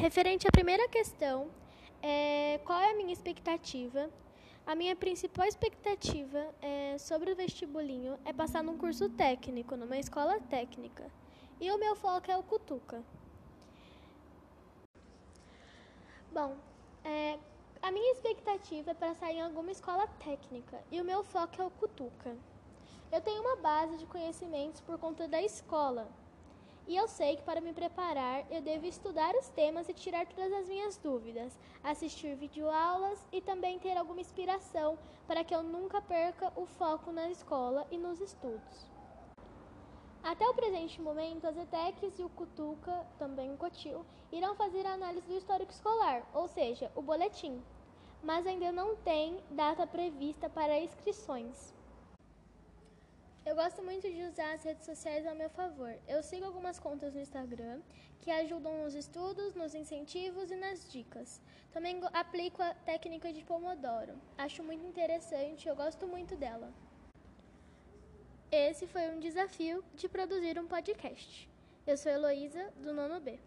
Referente à primeira questão, é, qual é a minha expectativa? A minha principal expectativa é, sobre o vestibulinho é passar num curso técnico, numa escola técnica. E o meu foco é o Cutuca. Bom, é, a minha expectativa é passar em alguma escola técnica e o meu foco é o Cutuca. Eu tenho uma base de conhecimentos por conta da escola, e eu sei que para me preparar eu devo estudar os temas e tirar todas as minhas dúvidas, assistir videoaulas e também ter alguma inspiração para que eu nunca perca o foco na escola e nos estudos. Até o presente momento, as ETECs e o Cutuca, também o Cotil, irão fazer a análise do histórico escolar, ou seja, o boletim, mas ainda não tem data prevista para inscrições. Eu gosto muito de usar as redes sociais ao meu favor. Eu sigo algumas contas no Instagram que ajudam nos estudos, nos incentivos e nas dicas. Também aplico a técnica de Pomodoro. Acho muito interessante, eu gosto muito dela. Esse foi um desafio de produzir um podcast. Eu sou Heloísa, do nono B.